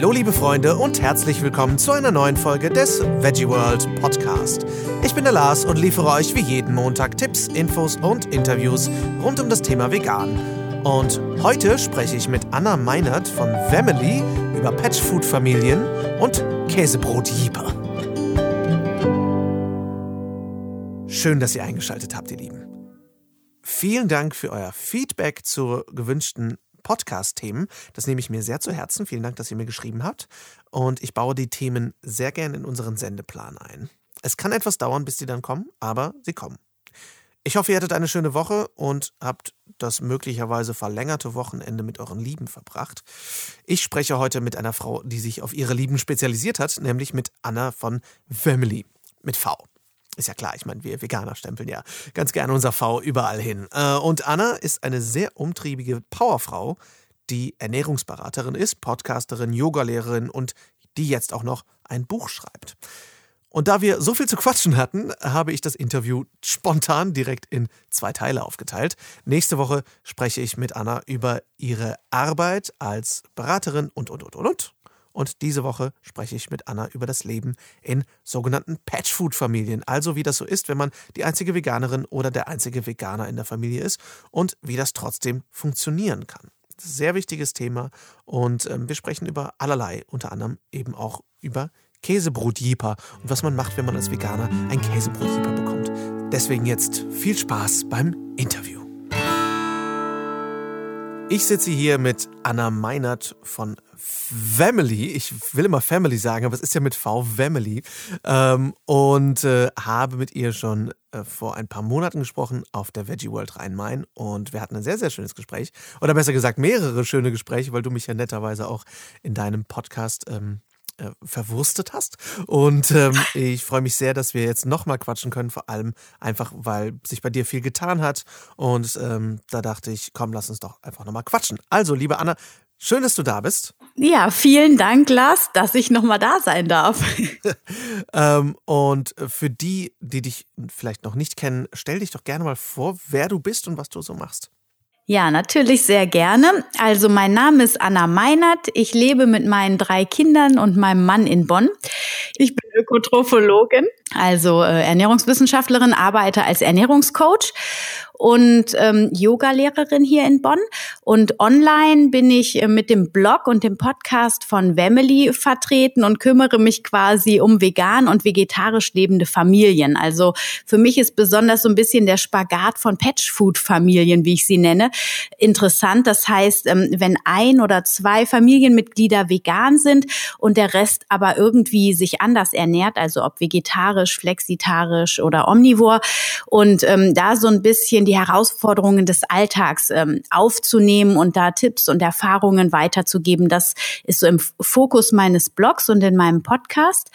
Hallo liebe Freunde und herzlich willkommen zu einer neuen Folge des Veggie World Podcast. Ich bin der Lars und liefere euch wie jeden Montag Tipps, Infos und Interviews rund um das Thema Vegan. Und heute spreche ich mit Anna Meinert von Family über Patchfood-Familien und Käsebrot-Jeeper. Schön, dass ihr eingeschaltet habt, ihr Lieben. Vielen Dank für euer Feedback zu gewünschten Podcast-Themen. Das nehme ich mir sehr zu Herzen. Vielen Dank, dass ihr mir geschrieben habt. Und ich baue die Themen sehr gern in unseren Sendeplan ein. Es kann etwas dauern, bis die dann kommen, aber sie kommen. Ich hoffe, ihr hattet eine schöne Woche und habt das möglicherweise verlängerte Wochenende mit euren Lieben verbracht. Ich spreche heute mit einer Frau, die sich auf ihre Lieben spezialisiert hat, nämlich mit Anna von Family mit V. Ist ja klar, ich meine, wir Veganer stempeln ja ganz gerne unser V überall hin. Äh, und Anna ist eine sehr umtriebige Powerfrau, die Ernährungsberaterin ist, Podcasterin, Yogalehrerin und die jetzt auch noch ein Buch schreibt. Und da wir so viel zu quatschen hatten, habe ich das Interview spontan direkt in zwei Teile aufgeteilt. Nächste Woche spreche ich mit Anna über ihre Arbeit als Beraterin und, und, und, und, und. Und diese Woche spreche ich mit Anna über das Leben in sogenannten Patchfood-Familien. Also wie das so ist, wenn man die einzige Veganerin oder der einzige Veganer in der Familie ist und wie das trotzdem funktionieren kann. Sehr wichtiges Thema und äh, wir sprechen über allerlei, unter anderem eben auch über Käsebrotjeeper und was man macht, wenn man als Veganer ein Käsebrotjeeper bekommt. Deswegen jetzt viel Spaß beim Interview. Ich sitze hier mit Anna Meinert von Family. Ich will immer Family sagen, aber es ist ja mit V Family. Ähm, und äh, habe mit ihr schon äh, vor ein paar Monaten gesprochen auf der Veggie World Rhein-Main. Und wir hatten ein sehr, sehr schönes Gespräch. Oder besser gesagt, mehrere schöne Gespräche, weil du mich ja netterweise auch in deinem Podcast ähm, äh, verwurstet hast. Und ähm, ich freue mich sehr, dass wir jetzt nochmal quatschen können, vor allem einfach, weil sich bei dir viel getan hat. Und ähm, da dachte ich, komm, lass uns doch einfach nochmal quatschen. Also, liebe Anna, Schön, dass du da bist. Ja, vielen Dank, Lars, dass ich nochmal da sein darf. ähm, und für die, die dich vielleicht noch nicht kennen, stell dich doch gerne mal vor, wer du bist und was du so machst. Ja, natürlich sehr gerne. Also mein Name ist Anna Meinert. Ich lebe mit meinen drei Kindern und meinem Mann in Bonn. Ich bin Ökotrophologin, also äh, Ernährungswissenschaftlerin, arbeite als Ernährungscoach und ähm, Yoga-Lehrerin hier in Bonn. Und online bin ich äh, mit dem Blog und dem Podcast von Family vertreten und kümmere mich quasi um vegan und vegetarisch lebende Familien. Also für mich ist besonders so ein bisschen der Spagat von Patchfood-Familien, wie ich sie nenne, interessant. Das heißt, ähm, wenn ein oder zwei Familienmitglieder vegan sind und der Rest aber irgendwie sich anders ernährt, also ob vegetarisch, flexitarisch oder omnivor und ähm, da so ein bisschen die Herausforderungen des Alltags ähm, aufzunehmen und da Tipps und Erfahrungen weiterzugeben. Das ist so im Fokus meines Blogs und in meinem Podcast.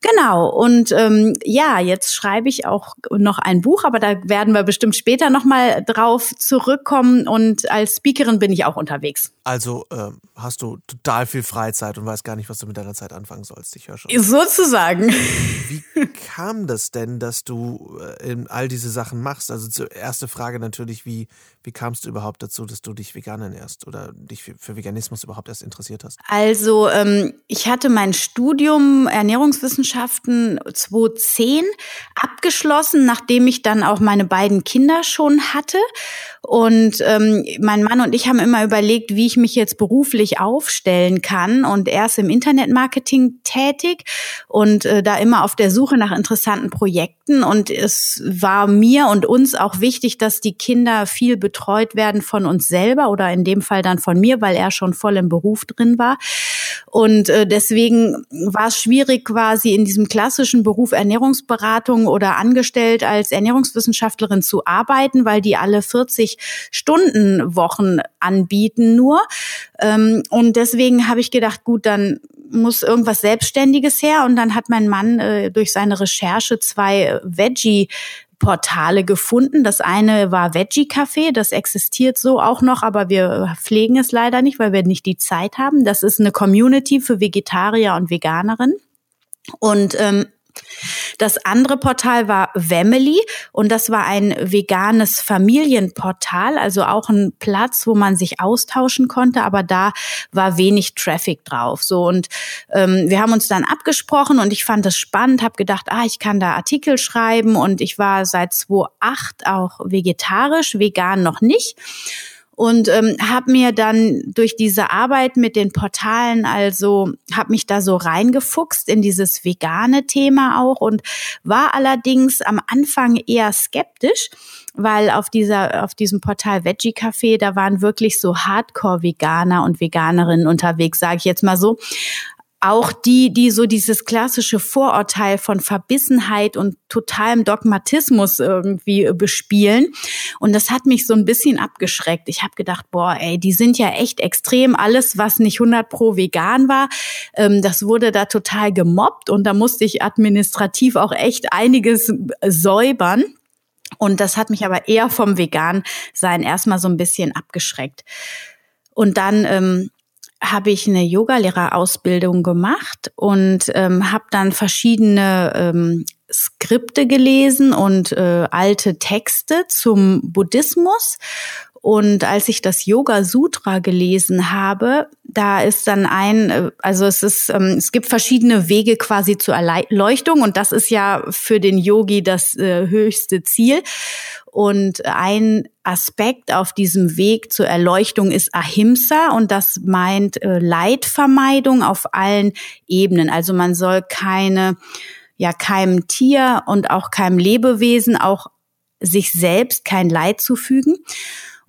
Genau, und ähm, ja, jetzt schreibe ich auch noch ein Buch, aber da werden wir bestimmt später nochmal drauf zurückkommen. Und als Speakerin bin ich auch unterwegs. Also äh, hast du total viel Freizeit und weißt gar nicht, was du mit deiner Zeit anfangen sollst. Ich höre schon. Sozusagen. Wie kam das denn, dass du äh, all diese Sachen machst? Also zur erste Frage natürlich, wie, wie kamst du überhaupt dazu, dass du dich vegan ernährst oder dich für, für Veganismus überhaupt erst interessiert hast? Also ähm, ich hatte mein Studium Ernährungswissenschaft Wissenschaften 2010 abgeschlossen, nachdem ich dann auch meine beiden Kinder schon hatte. Und ähm, mein Mann und ich haben immer überlegt, wie ich mich jetzt beruflich aufstellen kann. Und er ist im Internetmarketing tätig und äh, da immer auf der Suche nach interessanten Projekten. Und es war mir und uns auch wichtig, dass die Kinder viel betreut werden von uns selber oder in dem Fall dann von mir, weil er schon voll im Beruf drin war. Und äh, deswegen war es schwierig, quasi in diesem klassischen Beruf Ernährungsberatung oder angestellt als Ernährungswissenschaftlerin zu arbeiten, weil die alle 40 Stunden Wochen anbieten nur. Ähm, und deswegen habe ich gedacht, gut, dann muss irgendwas Selbstständiges her. Und dann hat mein Mann äh, durch seine Recherche zwei Veggie Portale gefunden. Das eine war Veggie Café, das existiert so auch noch, aber wir pflegen es leider nicht, weil wir nicht die Zeit haben. Das ist eine Community für Vegetarier und Veganerinnen. Und ähm, Das andere Portal war Family und das war ein veganes Familienportal, also auch ein Platz, wo man sich austauschen konnte, aber da war wenig Traffic drauf. So und ähm, wir haben uns dann abgesprochen und ich fand das spannend, habe gedacht, ah, ich kann da Artikel schreiben und ich war seit 2008 auch vegetarisch, vegan noch nicht und ähm, habe mir dann durch diese Arbeit mit den Portalen also habe mich da so reingefuchst in dieses vegane Thema auch und war allerdings am Anfang eher skeptisch, weil auf dieser auf diesem Portal Veggie Café da waren wirklich so Hardcore Veganer und Veganerinnen unterwegs, sage ich jetzt mal so auch die, die so dieses klassische Vorurteil von Verbissenheit und totalem Dogmatismus irgendwie bespielen. Und das hat mich so ein bisschen abgeschreckt. Ich habe gedacht, boah, ey, die sind ja echt extrem. Alles, was nicht 100 pro vegan war, ähm, das wurde da total gemobbt und da musste ich administrativ auch echt einiges säubern. Und das hat mich aber eher vom Vegan-Sein erstmal so ein bisschen abgeschreckt. Und dann ähm, habe ich eine Yogalehrerausbildung gemacht und ähm, habe dann verschiedene ähm, Skripte gelesen und äh, alte Texte zum Buddhismus. Und als ich das Yoga Sutra gelesen habe, da ist dann ein, äh, also es ist, ähm, es gibt verschiedene Wege quasi zur Erleuchtung und das ist ja für den Yogi das äh, höchste Ziel. Und ein Aspekt auf diesem Weg zur Erleuchtung ist Ahimsa und das meint äh, Leidvermeidung auf allen Ebenen. Also man soll keine, ja, keinem Tier und auch keinem Lebewesen, auch sich selbst kein Leid zufügen.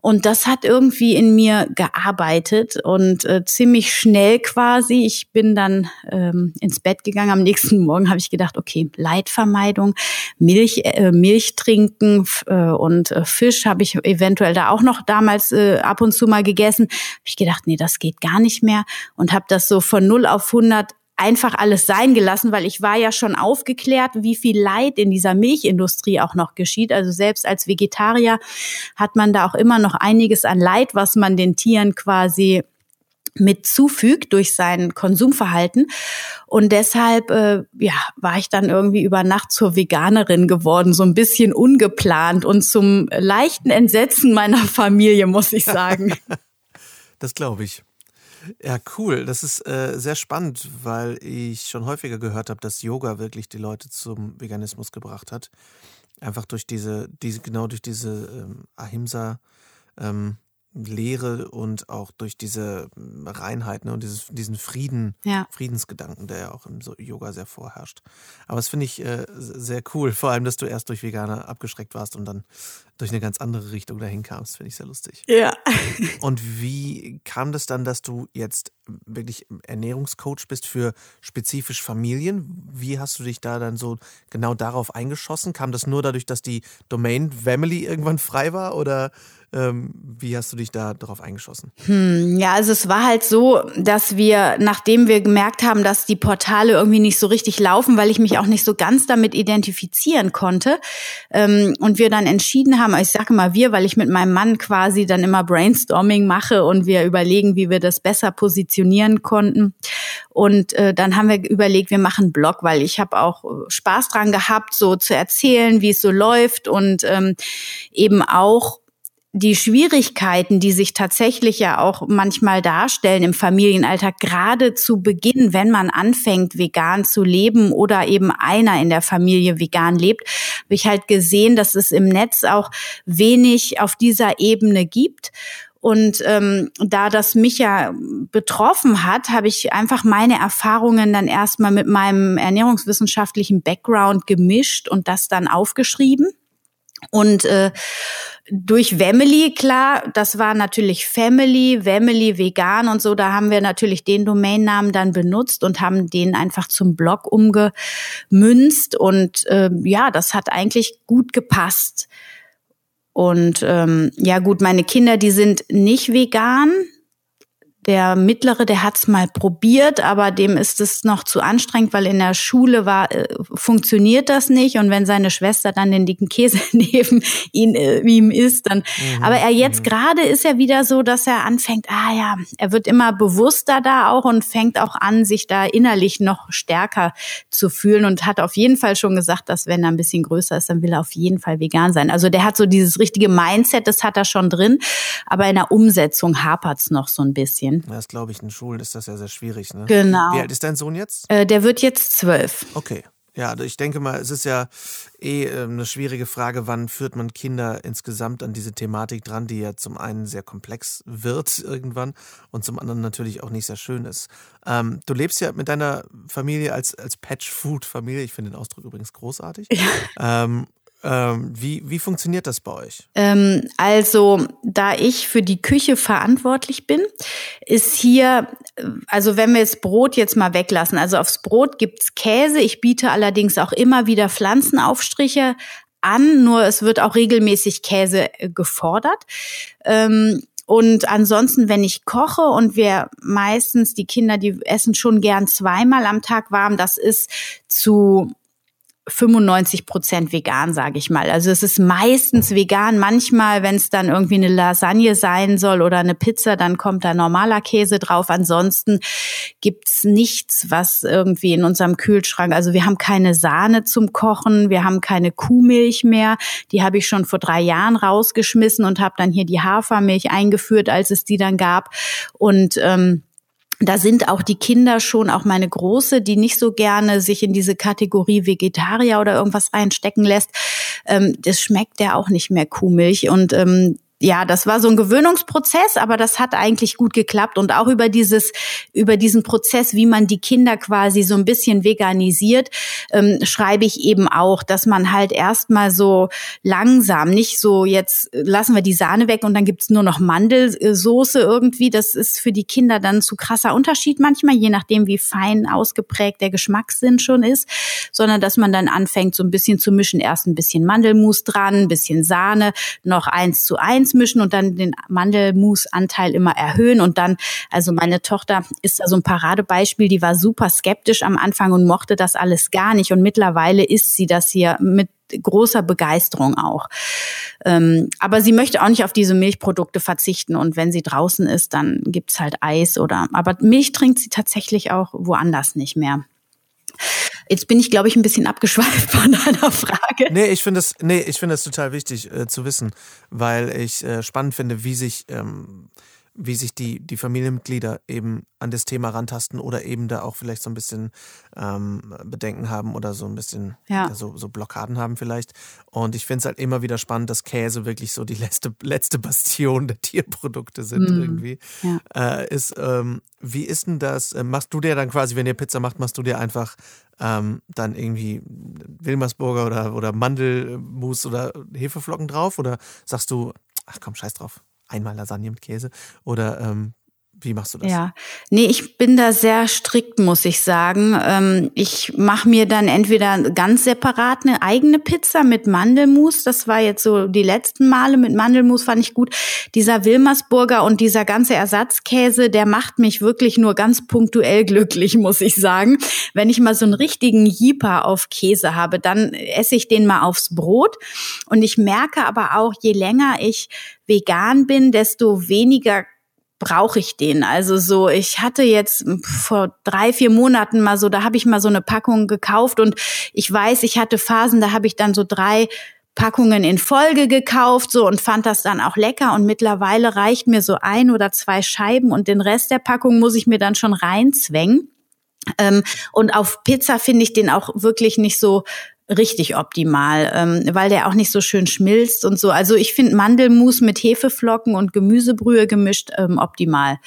Und das hat irgendwie in mir gearbeitet und äh, ziemlich schnell quasi. Ich bin dann ähm, ins Bett gegangen. Am nächsten Morgen habe ich gedacht, okay, Leidvermeidung, Milch, äh, Milch trinken äh, und äh, Fisch habe ich eventuell da auch noch damals äh, ab und zu mal gegessen. Habe ich gedacht, nee, das geht gar nicht mehr und habe das so von 0 auf 100 einfach alles sein gelassen, weil ich war ja schon aufgeklärt, wie viel Leid in dieser Milchindustrie auch noch geschieht. Also selbst als Vegetarier hat man da auch immer noch einiges an Leid, was man den Tieren quasi mit zufügt durch sein Konsumverhalten. Und deshalb äh, ja, war ich dann irgendwie über Nacht zur Veganerin geworden, so ein bisschen ungeplant und zum leichten Entsetzen meiner Familie, muss ich sagen. das glaube ich. Ja, cool. Das ist äh, sehr spannend, weil ich schon häufiger gehört habe, dass Yoga wirklich die Leute zum Veganismus gebracht hat. Einfach durch diese, diese genau durch diese ähm, Ahimsa ähm, Lehre und auch durch diese hm, Reinheit ne, und dieses, diesen Frieden, ja. Friedensgedanken, der ja auch im Yoga sehr vorherrscht. Aber das finde ich äh, sehr cool, vor allem, dass du erst durch Veganer abgeschreckt warst und dann durch eine ganz andere Richtung dahin kamst, finde ich sehr lustig. Ja. und wie kam das dann, dass du jetzt wirklich Ernährungscoach bist für spezifisch Familien? Wie hast du dich da dann so genau darauf eingeschossen? Kam das nur dadurch, dass die Domain Family irgendwann frei war oder ähm, wie hast du dich da darauf eingeschossen? Hm, ja, also es war halt so, dass wir, nachdem wir gemerkt haben, dass die Portale irgendwie nicht so richtig laufen, weil ich mich auch nicht so ganz damit identifizieren konnte ähm, und wir dann entschieden haben, ich sage mal wir, weil ich mit meinem Mann quasi dann immer Brainstorming mache und wir überlegen, wie wir das besser positionieren konnten. Und äh, dann haben wir überlegt, wir machen Blog, weil ich habe auch äh, Spaß dran gehabt, so zu erzählen, wie es so läuft und ähm, eben auch die Schwierigkeiten, die sich tatsächlich ja auch manchmal darstellen im Familienalltag, gerade zu Beginn, wenn man anfängt, vegan zu leben oder eben einer in der Familie vegan lebt, habe ich halt gesehen, dass es im Netz auch wenig auf dieser Ebene gibt. Und ähm, da das mich ja betroffen hat, habe ich einfach meine Erfahrungen dann erstmal mit meinem ernährungswissenschaftlichen Background gemischt und das dann aufgeschrieben. Und äh, durch Family, klar, das war natürlich Family, Family vegan und so, da haben wir natürlich den Domainnamen dann benutzt und haben den einfach zum Blog umgemünzt. Und äh, ja, das hat eigentlich gut gepasst. Und ähm, ja gut, meine Kinder, die sind nicht vegan. Der mittlere, der hat's mal probiert, aber dem ist es noch zu anstrengend, weil in der Schule war äh, funktioniert das nicht und wenn seine Schwester dann den dicken Käse neben ihn äh, ihm isst, dann. Mhm. Aber er jetzt mhm. gerade ist er wieder so, dass er anfängt. Ah ja, er wird immer bewusster da auch und fängt auch an, sich da innerlich noch stärker zu fühlen und hat auf jeden Fall schon gesagt, dass wenn er ein bisschen größer ist, dann will er auf jeden Fall vegan sein. Also der hat so dieses richtige Mindset, das hat er schon drin, aber in der Umsetzung hapert's noch so ein bisschen gehen. Das glaube ich, in Schulen ist das ja sehr schwierig. Ne? Genau. Wie alt ist dein Sohn jetzt? Äh, der wird jetzt zwölf. Okay. Ja, ich denke mal, es ist ja eh äh, eine schwierige Frage, wann führt man Kinder insgesamt an diese Thematik dran, die ja zum einen sehr komplex wird irgendwann und zum anderen natürlich auch nicht sehr schön ist. Ähm, du lebst ja mit deiner Familie als, als Patch-Food-Familie, ich finde den Ausdruck übrigens großartig. Ja. Ähm, ähm, wie, wie funktioniert das bei euch? Ähm, also, da ich für die Küche verantwortlich bin, ist hier, also wenn wir das Brot jetzt mal weglassen, also aufs Brot gibt's Käse. Ich biete allerdings auch immer wieder Pflanzenaufstriche an, nur es wird auch regelmäßig Käse äh, gefordert. Ähm, und ansonsten, wenn ich koche und wir meistens, die Kinder, die essen schon gern zweimal am Tag warm, das ist zu 95 Prozent vegan, sage ich mal. Also es ist meistens vegan. Manchmal, wenn es dann irgendwie eine Lasagne sein soll oder eine Pizza, dann kommt da normaler Käse drauf. Ansonsten gibt's nichts, was irgendwie in unserem Kühlschrank. Also wir haben keine Sahne zum Kochen, wir haben keine Kuhmilch mehr. Die habe ich schon vor drei Jahren rausgeschmissen und habe dann hier die Hafermilch eingeführt, als es die dann gab. Und ähm, da sind auch die Kinder schon, auch meine Große, die nicht so gerne sich in diese Kategorie Vegetarier oder irgendwas reinstecken lässt. Ähm, das schmeckt ja auch nicht mehr Kuhmilch und ähm, ja, das war so ein Gewöhnungsprozess, aber das hat eigentlich gut geklappt und auch über dieses, über diesen Prozess, wie man die Kinder quasi so ein bisschen veganisiert, ähm, schreibe ich eben auch, dass man halt erstmal so langsam, nicht so jetzt lassen wir die Sahne weg und dann gibt's nur noch Mandelsoße irgendwie. Das ist für die Kinder dann zu krasser Unterschied manchmal, je nachdem, wie fein ausgeprägt der Geschmackssinn schon ist, sondern dass man dann anfängt, so ein bisschen zu mischen. Erst ein bisschen Mandelmus dran, ein bisschen Sahne, noch eins zu eins Eins mischen und dann den Mandelmus-Anteil immer erhöhen. Und dann, also meine Tochter ist da so ein Paradebeispiel, die war super skeptisch am Anfang und mochte das alles gar nicht. Und mittlerweile isst sie das hier mit großer Begeisterung auch. Ähm, aber sie möchte auch nicht auf diese Milchprodukte verzichten und wenn sie draußen ist, dann gibt's halt Eis oder aber Milch trinkt sie tatsächlich auch woanders nicht mehr. Jetzt bin ich, glaube ich, ein bisschen abgeschweift von deiner Frage. Nee, ich finde es nee, ich finde es total wichtig äh, zu wissen, weil ich äh, spannend finde, wie sich ähm, wie sich die, die Familienmitglieder eben an das Thema rantasten oder eben da auch vielleicht so ein bisschen ähm, Bedenken haben oder so ein bisschen ja. so, so Blockaden haben vielleicht. Und ich finde es halt immer wieder spannend, dass Käse wirklich so die letzte, letzte Bastion der Tierprodukte sind mm. irgendwie. Ja. Äh, ist, ähm, wie ist denn das? Äh, machst du dir dann quasi, wenn ihr Pizza macht, machst du dir einfach ähm, dann irgendwie Wilmersburger oder, oder Mandelmus oder Hefeflocken drauf? Oder sagst du, ach komm, scheiß drauf, einmal Lasagne mit Käse? Oder ähm, wie machst du das? Ja, nee, ich bin da sehr strikt, muss ich sagen. Ähm, ich mache mir dann entweder ganz separat eine eigene Pizza mit Mandelmus. Das war jetzt so die letzten Male mit Mandelmus, fand ich gut. Dieser Wilmersburger und dieser ganze Ersatzkäse, der macht mich wirklich nur ganz punktuell glücklich, muss ich sagen. Wenn ich mal so einen richtigen Jeeper auf Käse habe, dann esse ich den mal aufs Brot. Und ich merke aber auch, je länger ich vegan bin, desto weniger brauche ich den. Also so, ich hatte jetzt vor drei, vier Monaten mal so, da habe ich mal so eine Packung gekauft und ich weiß, ich hatte Phasen, da habe ich dann so drei Packungen in Folge gekauft so und fand das dann auch lecker und mittlerweile reicht mir so ein oder zwei Scheiben und den Rest der Packung muss ich mir dann schon reinzwängen. Ähm, und auf Pizza finde ich den auch wirklich nicht so richtig optimal, ähm, weil der auch nicht so schön schmilzt und so. Also ich finde Mandelmus mit Hefeflocken und Gemüsebrühe gemischt ähm, optimal.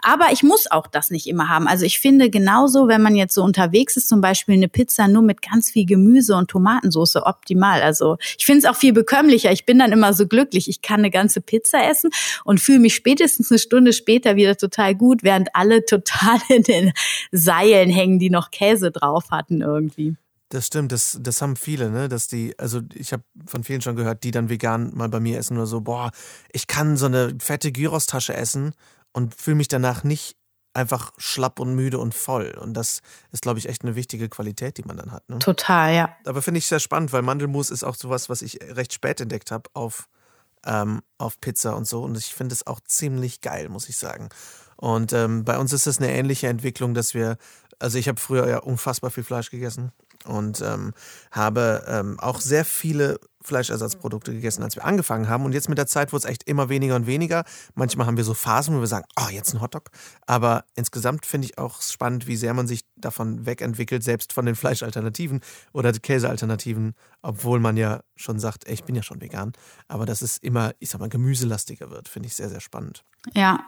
Aber ich muss auch das nicht immer haben. Also ich finde genauso, wenn man jetzt so unterwegs ist, zum Beispiel eine Pizza nur mit ganz viel Gemüse und Tomatensauce optimal. Also ich finde es auch viel bekömmlicher. Ich bin dann immer so glücklich. Ich kann eine ganze Pizza essen und fühle mich spätestens eine Stunde später wieder total gut, während alle total in den Seilen hängen, die noch Käse drauf hatten irgendwie. Das stimmt, das, das haben viele, ne? Dass die, also ich habe von vielen schon gehört, die dann vegan mal bei mir essen oder so, boah, ich kann so eine fette Gyros-Tasche essen und fühle mich danach nicht einfach schlapp und müde und voll. Und das ist, glaube ich, echt eine wichtige Qualität, die man dann hat. Ne? Total, ja. Aber finde ich sehr spannend, weil Mandelmus ist auch sowas, was ich recht spät entdeckt habe auf, ähm, auf Pizza und so. Und ich finde es auch ziemlich geil, muss ich sagen. Und ähm, bei uns ist das eine ähnliche Entwicklung, dass wir, also ich habe früher ja unfassbar viel Fleisch gegessen und ähm, habe ähm, auch sehr viele Fleischersatzprodukte gegessen, als wir angefangen haben. Und jetzt mit der Zeit wurde es echt immer weniger und weniger. Manchmal haben wir so Phasen, wo wir sagen, oh, jetzt ein Hotdog. Aber insgesamt finde ich auch spannend, wie sehr man sich davon wegentwickelt, selbst von den Fleischalternativen oder Käsealternativen, obwohl man ja schon sagt, ey, ich bin ja schon vegan. Aber dass es immer, ich sag mal, gemüselastiger wird, finde ich sehr, sehr spannend. Ja,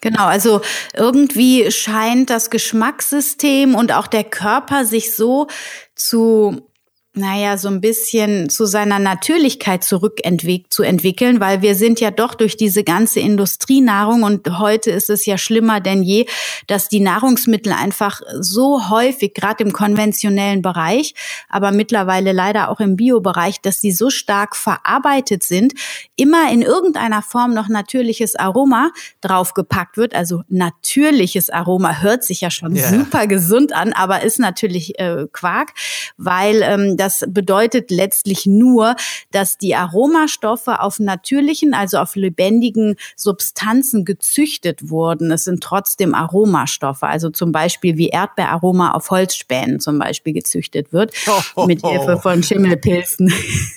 Genau, also irgendwie scheint das Geschmackssystem und auch der Körper sich so zu naja, so ein bisschen zu seiner Natürlichkeit zurückentwick zu entwickeln, weil wir sind ja doch durch diese ganze Industrienahrung und heute ist es ja schlimmer denn je, dass die Nahrungsmittel einfach so häufig, gerade im konventionellen Bereich, aber mittlerweile leider auch im Biobereich, dass sie so stark verarbeitet sind, immer in irgendeiner Form noch natürliches Aroma draufgepackt wird. Also natürliches Aroma hört sich ja schon yeah. super gesund an, aber ist natürlich äh, Quark, weil ähm, das bedeutet letztlich nur, dass die Aromastoffe auf natürlichen, also auf lebendigen Substanzen gezüchtet wurden. Es sind trotzdem Aromastoffe, also zum Beispiel wie Erdbeeraroma auf Holzspänen zum Beispiel gezüchtet wird, oh, mit Hilfe von Schimmelpilzen.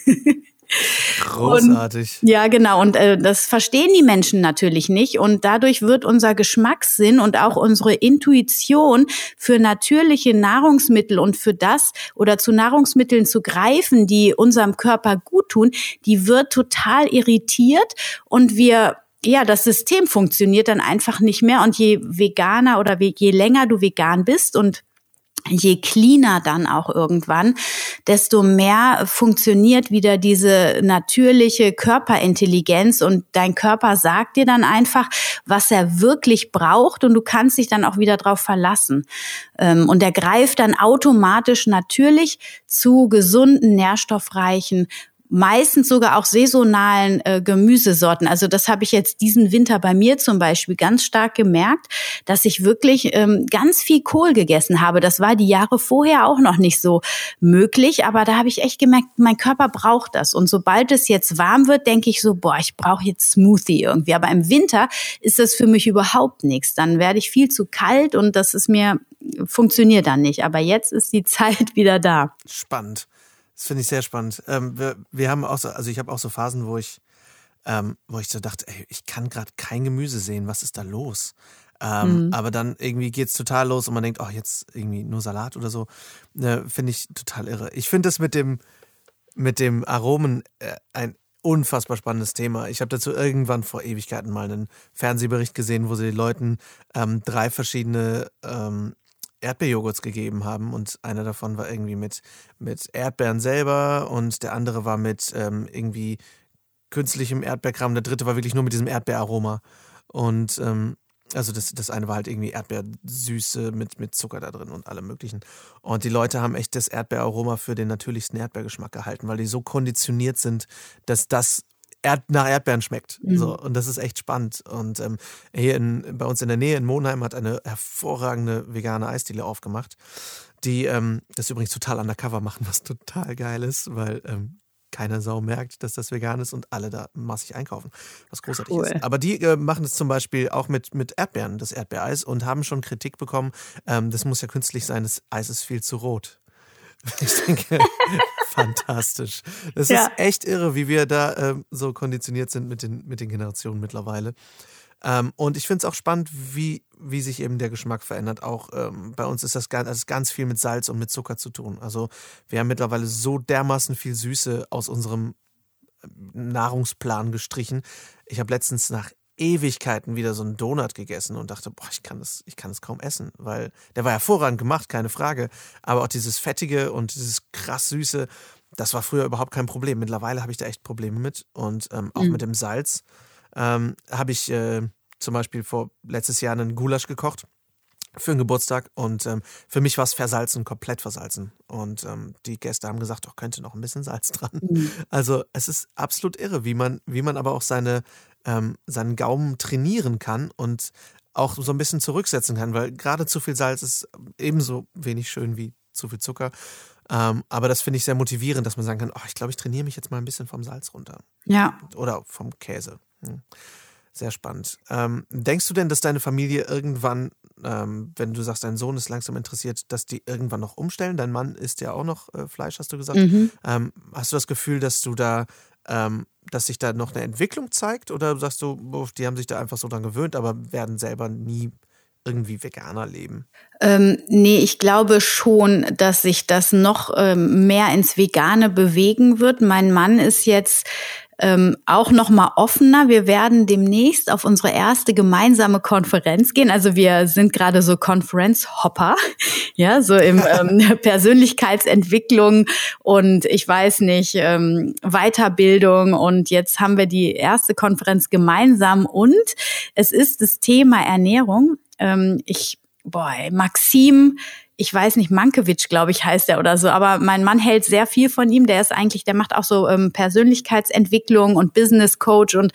Großartig. Und, ja, genau. Und äh, das verstehen die Menschen natürlich nicht. Und dadurch wird unser Geschmackssinn und auch unsere Intuition für natürliche Nahrungsmittel und für das oder zu Nahrungsmitteln zu greifen, die unserem Körper gut tun, die wird total irritiert und wir ja, das System funktioniert dann einfach nicht mehr. Und je veganer oder je länger du vegan bist und je cleaner dann auch irgendwann, desto mehr funktioniert wieder diese natürliche Körperintelligenz und dein Körper sagt dir dann einfach, was er wirklich braucht und du kannst dich dann auch wieder drauf verlassen. Ähm, und er greift dann automatisch natürlich zu gesunden, nährstoffreichen meistens sogar auch saisonalen äh, Gemüsesorten. Also das habe ich jetzt diesen Winter bei mir zum Beispiel ganz stark gemerkt, dass ich wirklich ähm, ganz viel Kohl gegessen habe. Das war die Jahre vorher auch noch nicht so möglich, aber da habe ich echt gemerkt, mein Körper braucht das. Und sobald es jetzt warm wird, denke ich so, boah, ich brauche jetzt Smoothie irgendwie. Aber im Winter ist das für mich überhaupt nichts. Dann werde ich viel zu kalt und das ist mir funktioniert dann nicht. Aber jetzt ist die Zeit wieder da. Spannend. Das finde ich sehr spannend. Ähm, wir, wir haben auch so, also ich habe auch so Phasen, wo ich, ähm, wo ich so dachte, ey, ich kann gerade kein Gemüse sehen, was ist da los? Ähm, mhm. Aber dann irgendwie geht es total los und man denkt, oh, jetzt irgendwie nur Salat oder so. Äh, finde ich total irre. Ich finde das mit dem, mit dem Aromen äh, ein unfassbar spannendes Thema. Ich habe dazu irgendwann vor Ewigkeiten mal einen Fernsehbericht gesehen, wo sie den Leuten ähm, drei verschiedene ähm, Erdbeerjoghurts gegeben haben und einer davon war irgendwie mit, mit Erdbeeren selber und der andere war mit ähm, irgendwie künstlichem Erdbeerkram, der dritte war wirklich nur mit diesem Erdbeeraroma. Und ähm, also das, das eine war halt irgendwie Erdbeersüße mit, mit Zucker da drin und allem möglichen. Und die Leute haben echt das Erdbeeraroma für den natürlichsten Erdbeergeschmack gehalten, weil die so konditioniert sind, dass das Erd nach Erdbeeren schmeckt. Mhm. So, und das ist echt spannend. Und ähm, hier in, bei uns in der Nähe in Monheim hat eine hervorragende vegane Eisdiele aufgemacht, die ähm, das übrigens total undercover machen, was total geil ist, weil ähm, keine Sau merkt, dass das vegan ist und alle da massig einkaufen, was großartig cool. ist. Aber die äh, machen es zum Beispiel auch mit, mit Erdbeeren, das Erdbeereis, und haben schon Kritik bekommen, ähm, das muss ja künstlich sein, das Eis ist viel zu rot. Ich denke, fantastisch. Das ja. ist echt irre, wie wir da ähm, so konditioniert sind mit den, mit den Generationen mittlerweile. Ähm, und ich finde es auch spannend, wie, wie sich eben der Geschmack verändert. Auch ähm, bei uns ist das ganz, also ganz viel mit Salz und mit Zucker zu tun. Also wir haben mittlerweile so dermaßen viel Süße aus unserem ähm, Nahrungsplan gestrichen. Ich habe letztens nach Ewigkeiten wieder so einen Donut gegessen und dachte, boah, ich kann das, ich kann das kaum essen, weil der war hervorragend gemacht, keine Frage. Aber auch dieses Fettige und dieses krass Süße, das war früher überhaupt kein Problem. Mittlerweile habe ich da echt Probleme mit. Und ähm, auch mhm. mit dem Salz ähm, habe ich äh, zum Beispiel vor letztes Jahr einen Gulasch gekocht für einen Geburtstag und ähm, für mich war es versalzen, komplett versalzen. Und ähm, die Gäste haben gesagt, doch könnte noch ein bisschen Salz dran. Mhm. Also es ist absolut irre, wie man, wie man aber auch seine ähm, seinen Gaumen trainieren kann und auch so ein bisschen zurücksetzen kann, weil gerade zu viel Salz ist ebenso wenig schön wie zu viel Zucker. Ähm, aber das finde ich sehr motivierend, dass man sagen kann, oh, ich glaube, ich trainiere mich jetzt mal ein bisschen vom Salz runter. Ja. Oder vom Käse. Hm. Sehr spannend. Ähm, denkst du denn, dass deine Familie irgendwann, ähm, wenn du sagst, dein Sohn ist langsam interessiert, dass die irgendwann noch umstellen? Dein Mann isst ja auch noch äh, Fleisch, hast du gesagt. Mhm. Ähm, hast du das Gefühl, dass du da, ähm, dass sich da noch eine Entwicklung zeigt? Oder sagst du, die haben sich da einfach so dran gewöhnt, aber werden selber nie irgendwie Veganer leben? Ähm, nee, ich glaube schon, dass sich das noch ähm, mehr ins Vegane bewegen wird. Mein Mann ist jetzt ähm, auch noch mal offener. Wir werden demnächst auf unsere erste gemeinsame Konferenz gehen. Also wir sind gerade so Konferenzhopper, ja, so im ähm, Persönlichkeitsentwicklung und ich weiß nicht ähm, Weiterbildung. Und jetzt haben wir die erste Konferenz gemeinsam und es ist das Thema Ernährung. Ähm, ich, boah, Maxim ich weiß nicht, Mankiewicz, glaube ich, heißt er oder so, aber mein Mann hält sehr viel von ihm. Der ist eigentlich, der macht auch so ähm, Persönlichkeitsentwicklung und Business Coach und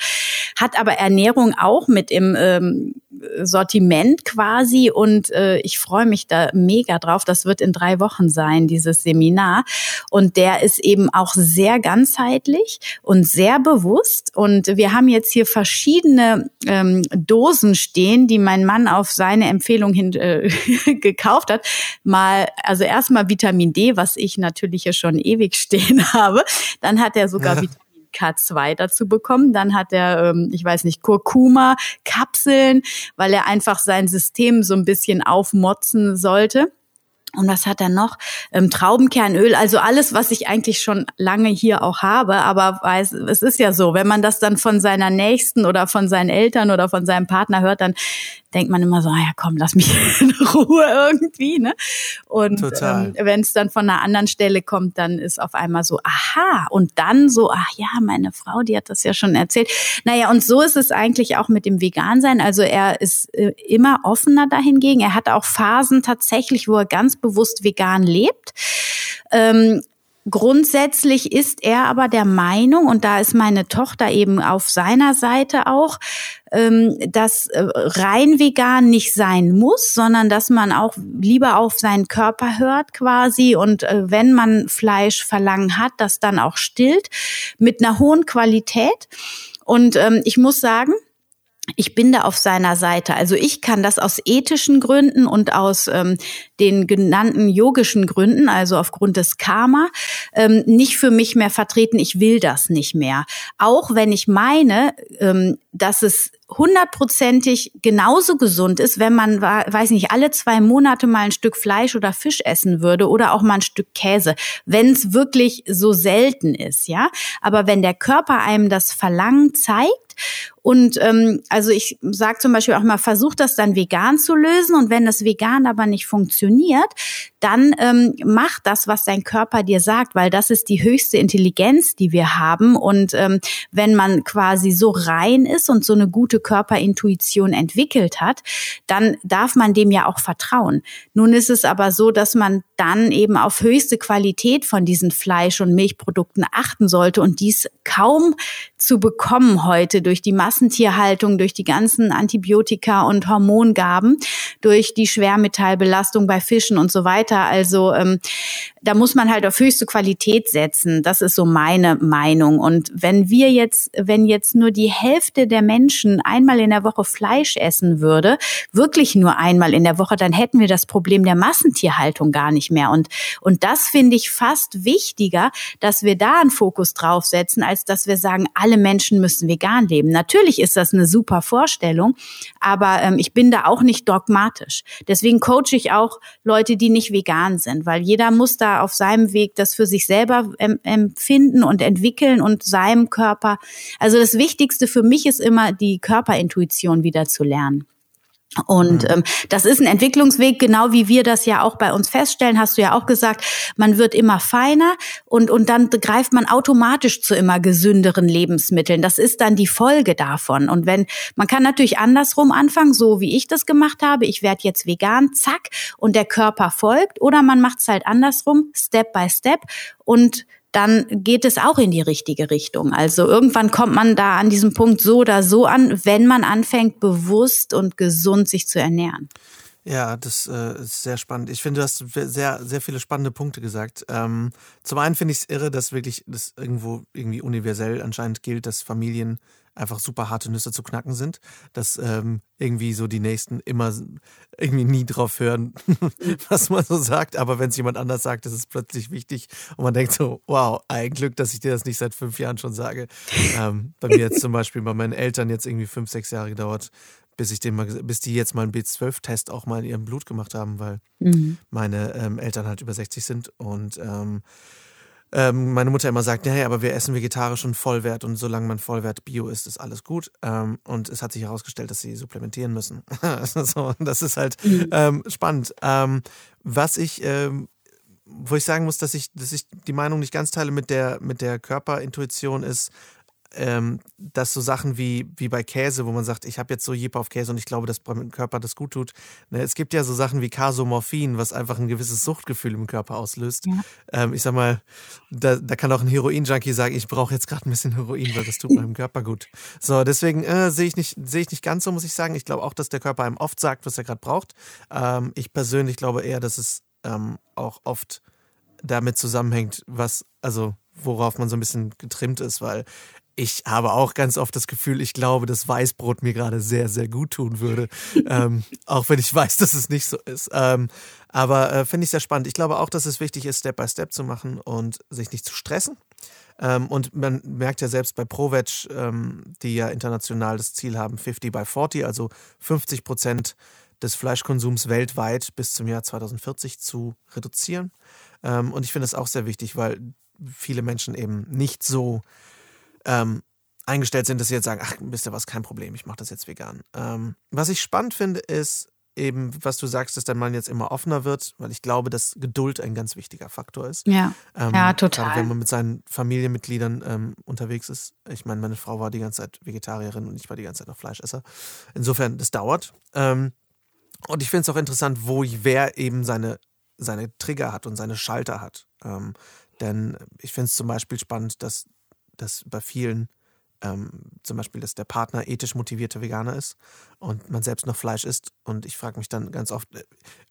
hat aber Ernährung auch mit im ähm, Sortiment quasi und äh, ich freue mich da mega drauf. Das wird in drei Wochen sein, dieses Seminar. Und der ist eben auch sehr ganzheitlich und sehr bewusst. Und wir haben jetzt hier verschiedene ähm, Dosen stehen, die mein Mann auf seine Empfehlung hin äh, gekauft hat. Mal, also erstmal Vitamin D, was ich natürlich hier schon ewig stehen habe. Dann hat er sogar ja. Vitamin K2 dazu bekommen. Dann hat er, ähm, ich weiß nicht, Kurkuma-Kapseln, weil er einfach sein System so ein bisschen aufmotzen sollte. Und was hat er noch? Ähm, Traubenkernöl, also alles, was ich eigentlich schon lange hier auch habe. Aber weiß, es ist ja so, wenn man das dann von seiner Nächsten oder von seinen Eltern oder von seinem Partner hört, dann denkt man immer so, ah ja komm, lass mich in Ruhe irgendwie. Ne? Und ähm, wenn es dann von einer anderen Stelle kommt, dann ist auf einmal so, aha. Und dann so, ach ja, meine Frau, die hat das ja schon erzählt. Naja, und so ist es eigentlich auch mit dem Vegansein. Also er ist äh, immer offener dahingegen. Er hat auch Phasen tatsächlich, wo er ganz bewusst vegan lebt. Ähm, Grundsätzlich ist er aber der Meinung, und da ist meine Tochter eben auf seiner Seite auch, ähm, dass äh, rein vegan nicht sein muss, sondern dass man auch lieber auf seinen Körper hört quasi und äh, wenn man Fleisch verlangen hat, das dann auch stillt mit einer hohen Qualität. Und ähm, ich muss sagen, ich bin da auf seiner Seite. Also ich kann das aus ethischen Gründen und aus ähm, den genannten yogischen Gründen, also aufgrund des Karma, ähm, nicht für mich mehr vertreten. Ich will das nicht mehr. Auch wenn ich meine, ähm, dass es hundertprozentig genauso gesund ist, wenn man, weiß nicht, alle zwei Monate mal ein Stück Fleisch oder Fisch essen würde oder auch mal ein Stück Käse, wenn es wirklich so selten ist, ja. Aber wenn der Körper einem das Verlangen zeigt und ähm, also ich sage zum Beispiel auch mal, versuch das dann vegan zu lösen und wenn das vegan aber nicht funktioniert, dann ähm, mach das, was dein Körper dir sagt, weil das ist die höchste Intelligenz, die wir haben. Und ähm, wenn man quasi so rein ist und so eine gute Körperintuition entwickelt hat, dann darf man dem ja auch vertrauen. Nun ist es aber so, dass man dann eben auf höchste Qualität von diesen Fleisch- und Milchprodukten achten sollte und dies kaum zu bekommen heute durch die Massentierhaltung, durch die ganzen Antibiotika und Hormongaben, durch die Schwermetallbelastung bei Fischen und so weiter. Also ähm, da muss man halt auf höchste Qualität setzen. Das ist so meine Meinung. Und wenn wir jetzt, wenn jetzt nur die Hälfte der Menschen einmal in der Woche Fleisch essen würde, wirklich nur einmal in der Woche, dann hätten wir das Problem der Massentierhaltung gar nicht mehr. Und, und das finde ich fast wichtiger, dass wir da einen Fokus drauf setzen, als dass wir sagen, alle Menschen müssen vegan leben. Natürlich ist das eine super Vorstellung, aber ähm, ich bin da auch nicht dogmatisch. Deswegen coache ich auch Leute, die nicht vegan sind, weil jeder muss da auf seinem Weg das für sich selber empfinden und entwickeln und seinem Körper. Also das Wichtigste für mich ist immer, die Körperintuition wieder zu lernen. Und mhm. ähm, das ist ein Entwicklungsweg, genau wie wir das ja auch bei uns feststellen, hast du ja auch gesagt, man wird immer feiner und, und dann greift man automatisch zu immer gesünderen Lebensmitteln. Das ist dann die Folge davon. Und wenn, man kann natürlich andersrum anfangen, so wie ich das gemacht habe, ich werde jetzt vegan, zack, und der Körper folgt, oder man macht es halt andersrum, Step by Step und dann geht es auch in die richtige Richtung. Also irgendwann kommt man da an diesem Punkt so oder so an, wenn man anfängt, bewusst und gesund sich zu ernähren. Ja, das äh, ist sehr spannend. Ich finde, du hast sehr, sehr viele spannende Punkte gesagt. Ähm, zum einen finde ich es irre, dass wirklich das irgendwo irgendwie universell anscheinend gilt, dass Familien einfach super harte Nüsse zu knacken sind, dass ähm, irgendwie so die Nächsten immer irgendwie nie drauf hören, was man so sagt, aber wenn es jemand anders sagt, ist es plötzlich wichtig und man denkt so, wow, ein Glück, dass ich dir das nicht seit fünf Jahren schon sage. Ähm, bei mir jetzt zum Beispiel bei meinen Eltern jetzt irgendwie fünf, sechs Jahre gedauert, bis ich den mal, bis die jetzt mal einen B12-Test auch mal in ihrem Blut gemacht haben, weil mhm. meine ähm, Eltern halt über 60 sind und ähm, ähm, meine Mutter immer sagt, ja, aber wir essen vegetarisch und Vollwert und solange man Vollwert Bio isst, ist alles gut. Ähm, und es hat sich herausgestellt, dass sie supplementieren müssen. so, das ist halt mhm. ähm, spannend. Ähm, was ich ähm, wo ich sagen muss, dass ich, dass ich die Meinung nicht ganz teile mit der, mit der Körperintuition ist, ähm, dass so Sachen wie, wie bei Käse, wo man sagt, ich habe jetzt so Jeep auf Käse und ich glaube, dass beim Körper das gut tut. Ne, es gibt ja so Sachen wie Casomorphin, was einfach ein gewisses Suchtgefühl im Körper auslöst. Ja. Ähm, ich sag mal, da, da kann auch ein Heroin-Junkie sagen, ich brauche jetzt gerade ein bisschen Heroin, weil das tut meinem Körper gut. So, deswegen äh, sehe ich, nicht, seh ich nicht ganz so, muss ich sagen. Ich glaube auch, dass der Körper einem oft sagt, was er gerade braucht. Ähm, ich persönlich glaube eher, dass es ähm, auch oft damit zusammenhängt, was, also worauf man so ein bisschen getrimmt ist, weil ich habe auch ganz oft das Gefühl, ich glaube, dass Weißbrot mir gerade sehr, sehr gut tun würde. ähm, auch wenn ich weiß, dass es nicht so ist. Ähm, aber äh, finde ich sehr spannend. Ich glaube auch, dass es wichtig ist, Step by Step zu machen und sich nicht zu stressen. Ähm, und man merkt ja selbst bei ProVeg, ähm, die ja international das Ziel haben, 50 by 40, also 50 Prozent des Fleischkonsums weltweit bis zum Jahr 2040 zu reduzieren. Ähm, und ich finde es auch sehr wichtig, weil viele Menschen eben nicht so ähm, eingestellt sind, dass sie jetzt sagen, ach, wisst ihr was, kein Problem, ich mache das jetzt vegan. Ähm, was ich spannend finde, ist eben, was du sagst, dass der Mann jetzt immer offener wird, weil ich glaube, dass Geduld ein ganz wichtiger Faktor ist. Ja, ähm, ja total. Gerade wenn man mit seinen Familienmitgliedern ähm, unterwegs ist. Ich meine, meine Frau war die ganze Zeit Vegetarierin und ich war die ganze Zeit noch Fleischesser. Insofern, das dauert. Ähm, und ich finde es auch interessant, wo wer eben seine, seine Trigger hat und seine Schalter hat. Ähm, denn ich finde es zum Beispiel spannend, dass dass bei vielen ähm, zum Beispiel, dass der Partner ethisch motivierter Veganer ist und man selbst noch Fleisch isst. Und ich frage mich dann ganz oft, äh,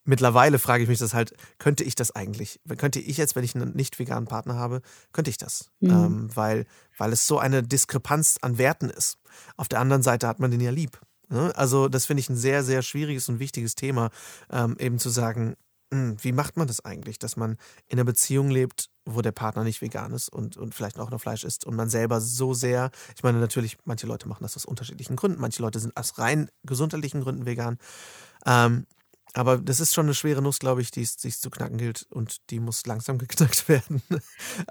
mittlerweile frage ich mich das halt, könnte ich das eigentlich? Könnte ich jetzt, wenn ich einen nicht veganen Partner habe, könnte ich das? Mhm. Ähm, weil, weil es so eine Diskrepanz an Werten ist. Auf der anderen Seite hat man den ja lieb. Ne? Also, das finde ich ein sehr, sehr schwieriges und wichtiges Thema, ähm, eben zu sagen, hm, wie macht man das eigentlich, dass man in einer Beziehung lebt, wo der Partner nicht vegan ist und, und vielleicht auch noch Fleisch isst und man selber so sehr, ich meine natürlich, manche Leute machen das aus unterschiedlichen Gründen, manche Leute sind aus rein gesundheitlichen Gründen vegan. Ähm, aber das ist schon eine schwere Nuss, glaube ich, die es sich zu knacken gilt und die muss langsam geknackt werden.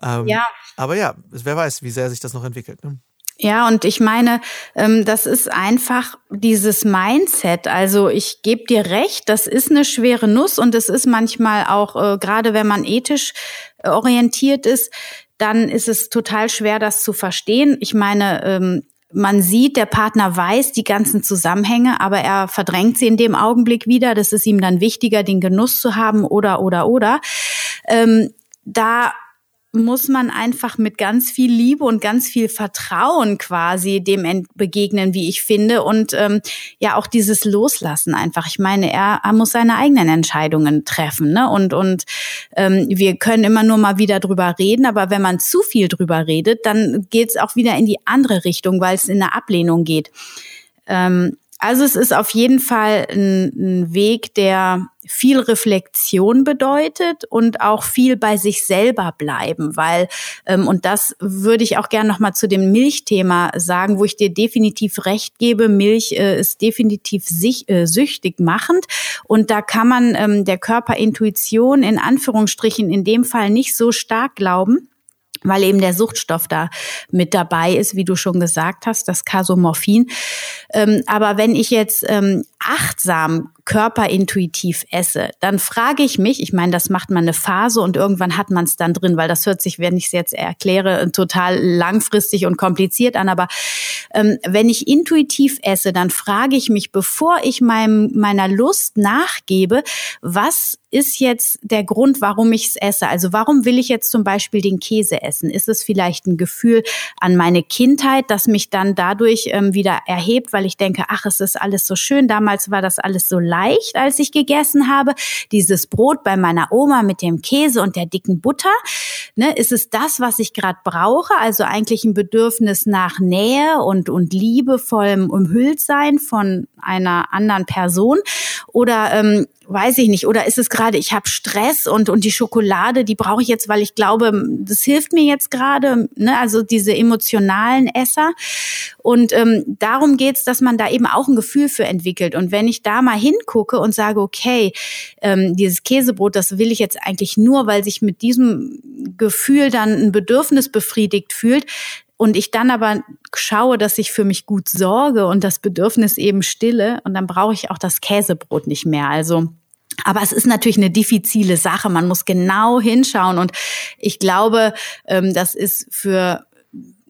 ähm, ja. Aber ja, wer weiß, wie sehr sich das noch entwickelt. Ne? Ja, und ich meine, ähm, das ist einfach dieses Mindset. Also ich gebe dir recht, das ist eine schwere Nuss und es ist manchmal auch, äh, gerade wenn man ethisch äh, orientiert ist, dann ist es total schwer, das zu verstehen. Ich meine, ähm, man sieht, der Partner weiß die ganzen Zusammenhänge, aber er verdrängt sie in dem Augenblick wieder. Das ist ihm dann wichtiger, den Genuss zu haben oder, oder, oder. Ähm, da muss man einfach mit ganz viel Liebe und ganz viel Vertrauen quasi dem begegnen, wie ich finde. Und ähm, ja, auch dieses Loslassen einfach. Ich meine, er, er muss seine eigenen Entscheidungen treffen. Ne? Und, und ähm, wir können immer nur mal wieder drüber reden, aber wenn man zu viel drüber redet, dann geht es auch wieder in die andere Richtung, weil es in eine Ablehnung geht. Ähm, also es ist auf jeden Fall ein, ein, Weg, der viel Reflexion bedeutet und auch viel bei sich selber bleiben, weil ähm, und das würde ich auch gerne noch mal zu dem Milchthema sagen, wo ich dir definitiv recht gebe. Milch äh, ist definitiv sich, äh, süchtig machend und da kann man ähm, der Körperintuition in Anführungsstrichen in dem Fall nicht so stark glauben weil eben der Suchtstoff da mit dabei ist, wie du schon gesagt hast, das Casomorphin. Ähm, aber wenn ich jetzt ähm, achtsam körperintuitiv esse, dann frage ich mich, ich meine, das macht man eine Phase und irgendwann hat man es dann drin, weil das hört sich, wenn ich es jetzt erkläre, total langfristig und kompliziert an. Aber ähm, wenn ich intuitiv esse, dann frage ich mich, bevor ich meinem, meiner Lust nachgebe, was ist jetzt der Grund, warum ich es esse? Also warum will ich jetzt zum Beispiel den Käse essen? Ist es vielleicht ein Gefühl an meine Kindheit, das mich dann dadurch ähm, wieder erhebt, weil ich denke, ach, es ist alles so schön. Damals war das alles so leicht, als ich gegessen habe. Dieses Brot bei meiner Oma mit dem Käse und der dicken Butter. Ne, ist es das, was ich gerade brauche? Also eigentlich ein Bedürfnis nach Nähe und, und liebevollem Umhülltsein von einer anderen Person? Oder ähm, weiß ich nicht, oder ist es gerade, ich habe Stress und, und die Schokolade, die brauche ich jetzt, weil ich glaube, das hilft mir jetzt gerade, ne? also diese emotionalen Esser. Und ähm, darum geht's, dass man da eben auch ein Gefühl für entwickelt. Und wenn ich da mal hingucke und sage, okay, ähm, dieses Käsebrot, das will ich jetzt eigentlich nur, weil sich mit diesem Gefühl dann ein Bedürfnis befriedigt fühlt, und ich dann aber schaue, dass ich für mich gut sorge und das Bedürfnis eben stille und dann brauche ich auch das Käsebrot nicht mehr. Also aber es ist natürlich eine diffizile Sache. Man muss genau hinschauen. Und ich glaube, ähm, das ist für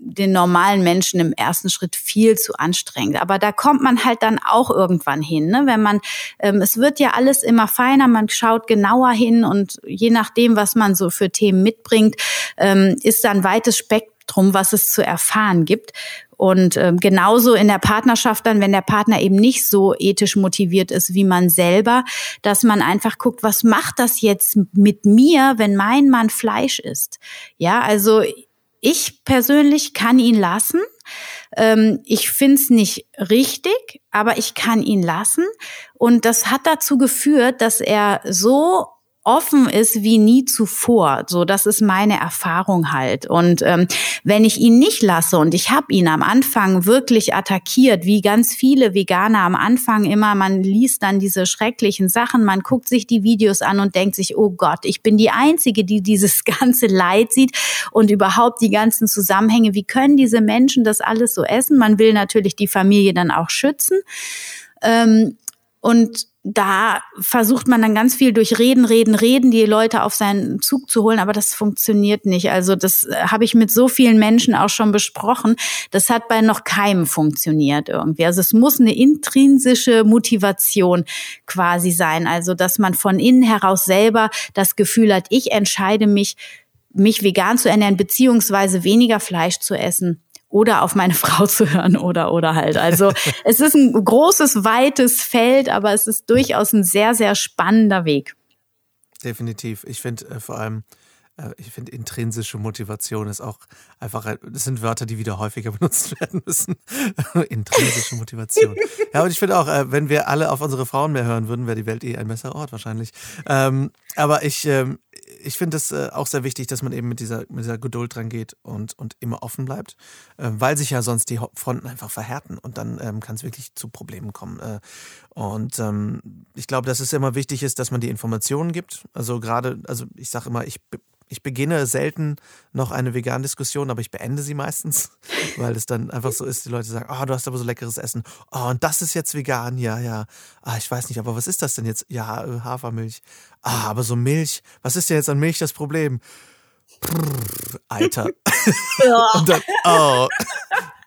den normalen Menschen im ersten Schritt viel zu anstrengend. Aber da kommt man halt dann auch irgendwann hin, ne? wenn man, ähm, es wird ja alles immer feiner, man schaut genauer hin und je nachdem, was man so für Themen mitbringt, ähm, ist da ein weites Spektrum, was es zu erfahren gibt. Und ähm, genauso in der Partnerschaft dann, wenn der Partner eben nicht so ethisch motiviert ist wie man selber, dass man einfach guckt, was macht das jetzt mit mir, wenn mein Mann Fleisch isst? Ja, also ich persönlich kann ihn lassen. Ähm, ich find's nicht richtig, aber ich kann ihn lassen. Und das hat dazu geführt, dass er so offen ist wie nie zuvor. So, das ist meine Erfahrung halt. Und ähm, wenn ich ihn nicht lasse und ich habe ihn am Anfang wirklich attackiert, wie ganz viele Veganer am Anfang immer, man liest dann diese schrecklichen Sachen, man guckt sich die Videos an und denkt sich, oh Gott, ich bin die Einzige, die dieses ganze Leid sieht und überhaupt die ganzen Zusammenhänge. Wie können diese Menschen das alles so essen? Man will natürlich die Familie dann auch schützen. Ähm, und da versucht man dann ganz viel durch Reden, Reden, Reden die Leute auf seinen Zug zu holen, aber das funktioniert nicht. Also das äh, habe ich mit so vielen Menschen auch schon besprochen. Das hat bei noch keinem funktioniert irgendwie. Also es muss eine intrinsische Motivation quasi sein. Also dass man von innen heraus selber das Gefühl hat, ich entscheide mich, mich vegan zu ernähren, beziehungsweise weniger Fleisch zu essen oder auf meine Frau zu hören oder oder halt. Also es ist ein großes, weites Feld, aber es ist durchaus ein sehr, sehr spannender Weg. Definitiv. Ich finde äh, vor allem, ich finde intrinsische Motivation ist auch einfach, das sind Wörter, die wieder häufiger benutzt werden müssen. intrinsische Motivation. Ja, und ich finde auch, äh, wenn wir alle auf unsere Frauen mehr hören würden, wäre die Welt eh ein besserer Ort wahrscheinlich. Ähm, aber ich, ähm, ich finde es äh, auch sehr wichtig, dass man eben mit dieser, mit dieser Geduld dran geht und, und immer offen bleibt, äh, weil sich ja sonst die Fronten einfach verhärten und dann ähm, kann es wirklich zu Problemen kommen. Äh, und ähm, ich glaube, dass es immer wichtig ist, dass man die Informationen gibt. Also gerade, also ich sage immer, ich ich beginne selten noch eine vegane Diskussion, aber ich beende sie meistens, weil es dann einfach so ist, die Leute sagen, oh, du hast aber so leckeres Essen. Oh, und das ist jetzt vegan, ja, ja. Ah, ich weiß nicht, aber was ist das denn jetzt? Ja, äh, Hafermilch. Ah, aber so Milch. Was ist denn jetzt an Milch das Problem? Brrr, Alter. Ja. dann, oh.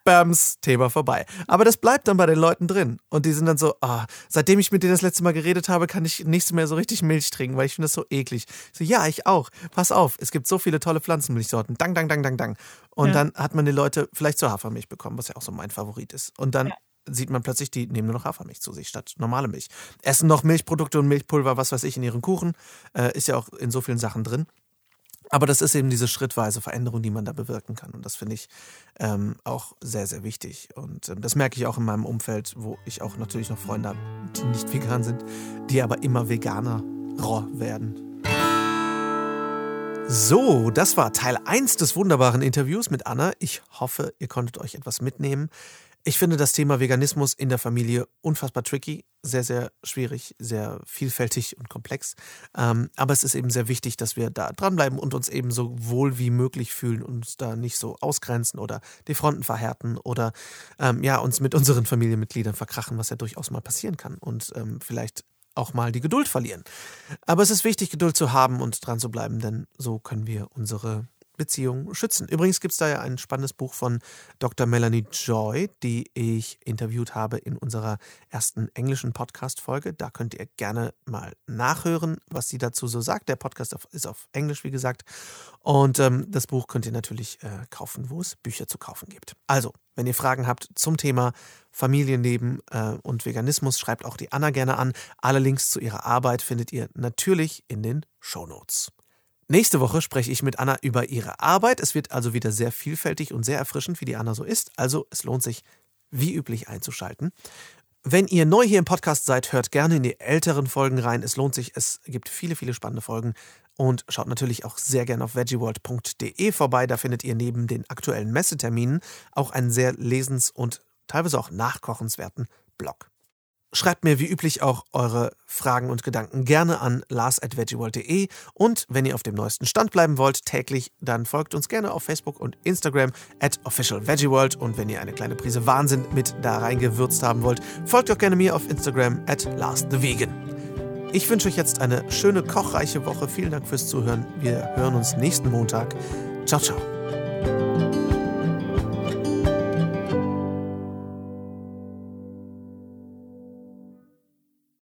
Bams, Thema vorbei. Aber das bleibt dann bei den Leuten drin. Und die sind dann so, oh, seitdem ich mit dir das letzte Mal geredet habe, kann ich nichts mehr so richtig Milch trinken, weil ich finde das so eklig. So, ja, ich auch. Pass auf, es gibt so viele tolle Pflanzenmilchsorten. Dang, dang, dang, dang, dang. Und ja. dann hat man die Leute vielleicht zur Hafermilch bekommen, was ja auch so mein Favorit ist. Und dann ja. sieht man plötzlich, die nehmen nur noch Hafermilch zu sich statt normale Milch. Essen noch Milchprodukte und Milchpulver, was weiß ich, in ihren Kuchen. Äh, ist ja auch in so vielen Sachen drin. Aber das ist eben diese schrittweise Veränderung, die man da bewirken kann. Und das finde ich ähm, auch sehr, sehr wichtig. Und ähm, das merke ich auch in meinem Umfeld, wo ich auch natürlich noch Freunde habe, die nicht vegan sind, die aber immer veganer werden. So, das war Teil 1 des wunderbaren Interviews mit Anna. Ich hoffe, ihr konntet euch etwas mitnehmen. Ich finde das Thema Veganismus in der Familie unfassbar tricky, sehr, sehr schwierig, sehr vielfältig und komplex. Ähm, aber es ist eben sehr wichtig, dass wir da dranbleiben und uns eben so wohl wie möglich fühlen, uns da nicht so ausgrenzen oder die Fronten verhärten oder ähm, ja, uns mit unseren Familienmitgliedern verkrachen, was ja durchaus mal passieren kann und ähm, vielleicht auch mal die Geduld verlieren. Aber es ist wichtig, Geduld zu haben und dran zu bleiben, denn so können wir unsere Beziehungen schützen. Übrigens gibt es da ja ein spannendes Buch von Dr. Melanie Joy, die ich interviewt habe in unserer ersten englischen Podcast-Folge. Da könnt ihr gerne mal nachhören, was sie dazu so sagt. Der Podcast ist auf Englisch, wie gesagt. Und ähm, das Buch könnt ihr natürlich äh, kaufen, wo es Bücher zu kaufen gibt. Also, wenn ihr Fragen habt zum Thema Familienleben äh, und Veganismus, schreibt auch die Anna gerne an. Alle Links zu ihrer Arbeit findet ihr natürlich in den Show Notes. Nächste Woche spreche ich mit Anna über ihre Arbeit. Es wird also wieder sehr vielfältig und sehr erfrischend, wie die Anna so ist. Also es lohnt sich, wie üblich, einzuschalten. Wenn ihr neu hier im Podcast seid, hört gerne in die älteren Folgen rein. Es lohnt sich. Es gibt viele, viele spannende Folgen. Und schaut natürlich auch sehr gerne auf veggieworld.de vorbei. Da findet ihr neben den aktuellen Messeterminen auch einen sehr lesens- und teilweise auch nachkochenswerten Blog. Schreibt mir wie üblich auch eure Fragen und Gedanken gerne an lars.veggieworld.de und wenn ihr auf dem neuesten Stand bleiben wollt, täglich, dann folgt uns gerne auf Facebook und Instagram at officialveggieworld und wenn ihr eine kleine Prise Wahnsinn mit da reingewürzt haben wollt, folgt auch gerne mir auf Instagram at lastthevegan. Ich wünsche euch jetzt eine schöne, kochreiche Woche. Vielen Dank fürs Zuhören. Wir hören uns nächsten Montag. Ciao, ciao.